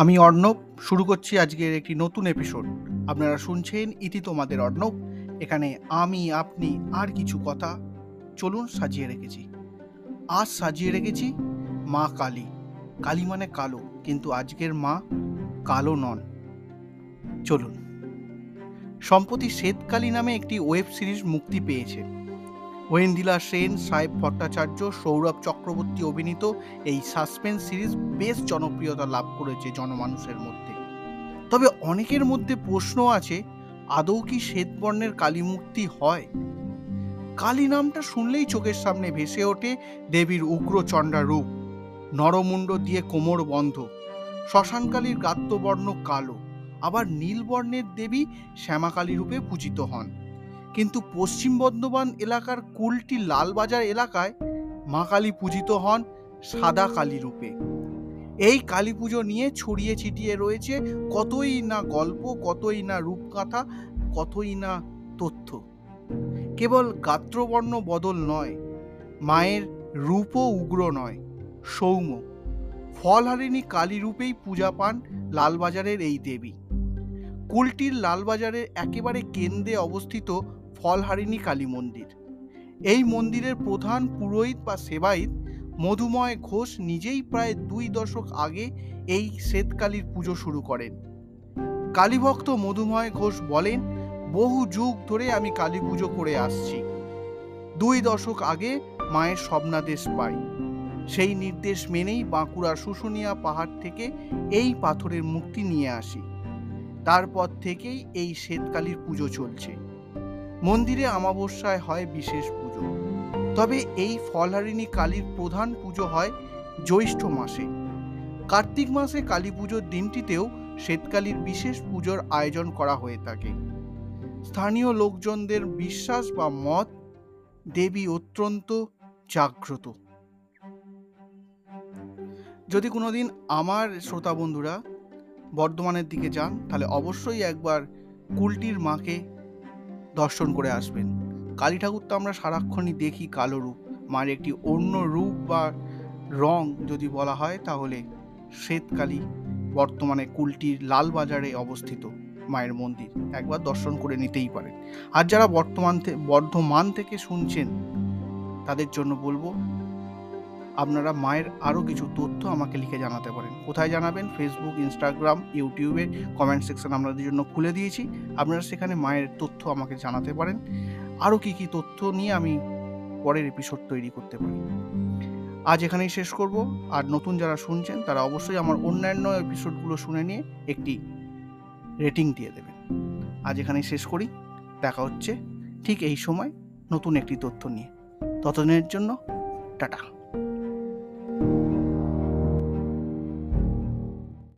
আমি অর্ণব, শুরু করছি আজকের একটি নতুন এপিসোড আপনারা শুনছেন ইতি তোমাদের অর্ণব। এখানে আমি, আপনি, আর কিছু কথা চলুন সাজিয়ে রেখেছি। আজ সাজিয়ে রেখেছি মা কালী। কালী মানে কালো, কিন্তু আজকের মা কালো নন। চলুন। সম্প্রতি শ্বেতকালী নামে একটি ওয়েব সিরিজ মুক্তি পেয়েছে। ওয়েন্দিলা সেন, সাহেব ভট্টাচার্য, সৌরভ চক্রবর্তী অভিনীত এই সাসপেন্স সিরিজ বেশ জনপ্রিয়তা লাভ করেছে জনমানুষের মধ্যে। তবে অনেকের মধ্যে প্রশ্ন আছে, আদৌ কি শ্বেতবর্ণের কালী মুক্তি হয়? কালী নামটা শুনলেই চোখের সামনে ভেসে ওঠে দেবীর উগ্র চণ্ডা রূপ। নরমুণ্ড দিয়ে কোমর বন্ধ, শ্মশানকালীর গাত্রবর্ণ কালো, আবার নীলবর্ণের দেবী শ্যামাকালী রূপে পূজিত হন। কিন্তু পশ্চিম বর্ধমান এলাকার কুলটি লালবাজার এলাকায় মা কালী পূজিত হন সাদা কালী রূপে। এই কালী পুজো নিয়ে ছড়িয়ে ছিটিয়ে রয়েছে কতই না গল্প, কতই না রূপকাথা, কতই না তথ্য। কেবল গাত্রবর্ণ বদল নয়, মায়ের রূপও উগ্র নয়, সৌম্য। ফলহারিণী কালী রূপেই পূজা পান লালবাজারের এই দেবী। কুলটির লালবাজারের একেবারে কেন্দ্রে অবস্থিত ফলহারিণী কালী মন্দির। এই মন্দিরের প্রধান পুরোহিত বা সেবায়িত মধুময় ঘোষ নিজেই প্রায় দুই দশক আগে এই শ্বেতকালীর পুজো শুরু করেন। কালীভক্ত মধুময় ঘোষ বলেন, বহু যুগ ধরে আমি কালী পুজো করে আসছি। দুই দশক আগে মায়ের স্বপ্নাদেশ পাই। সেই নির্দেশ মেনেই বাঁকুড়ার শুশুনিয়া পাহাড় থেকে এই পাথরের মুক্তি নিয়ে আসি। তারপর থেকেই এই শ্বেতকালীর পুজো চলছে। মন্দিরে আমাবস্যায় হয় বিশেষ পুজো। তবে এই ফলহারিণী কালীর প্রধান পুজো হয় জ্যৈষ্ঠ মাসে। কার্তিক মাসে কালী পুজোর দিনটিতেও শ্বেতকালীর বিশেষ পুজোর আয়োজন করা হয়ে থাকে। স্থানীয় লোকজনদের বিশ্বাস বা মত দেবী অত্যন্ত জাগ্রত। যদি কোনোদিন আমার শ্রোতা বন্ধুরা বর্ধমানের দিকে যান, তাহলে অবশ্যই একবার কুলটির মাকে দর্শন করে আসবেন। কালী ঠাকুর তো আমরা সারাক্ষণই দেখি কালো রূপ। মার একটি অন্য রূপ বা রং যদি বলা হয়, তাহলে শ্বেতকালী বর্তমানে কুলটির লালবাজারে অবস্থিত মায়ের মন্দির। একবার দর্শন করে নিতেই পারেন। আর যারা বর্তমান বর্ধমান থেকে শুনছেন, তাদের জন্য বলব আপনারা মায়ের আরও কিছু তথ্য আমাকে লিখে জানাতে পারেন। কোথায় জানাবেন? ফেসবুক ইনস্টাগ্রাম ইউটিউবে কমেন্ট সেকশন আপনাদের জন্য খুলে দিয়েছি। আপনারা সেখানে মায়ের তথ্য আমাকে জানাতে পারেন। আরও কী কী তথ্য নিয়ে আমি পরের এপিসোড তৈরি করতে পারি। আজ এখানেই শেষ করব। আর নতুন যারা শুনছেন, তারা অবশ্যই আমার অন্যান্য এপিসোডগুলো শুনে নিয়ে একটি রেটিং দিয়ে দেবেন। আজ এখানেই শেষ করি। দেখা হচ্ছে ঠিক এই সময় নতুন একটি তথ্য নিয়ে। ততদিনের জন্য টাটা।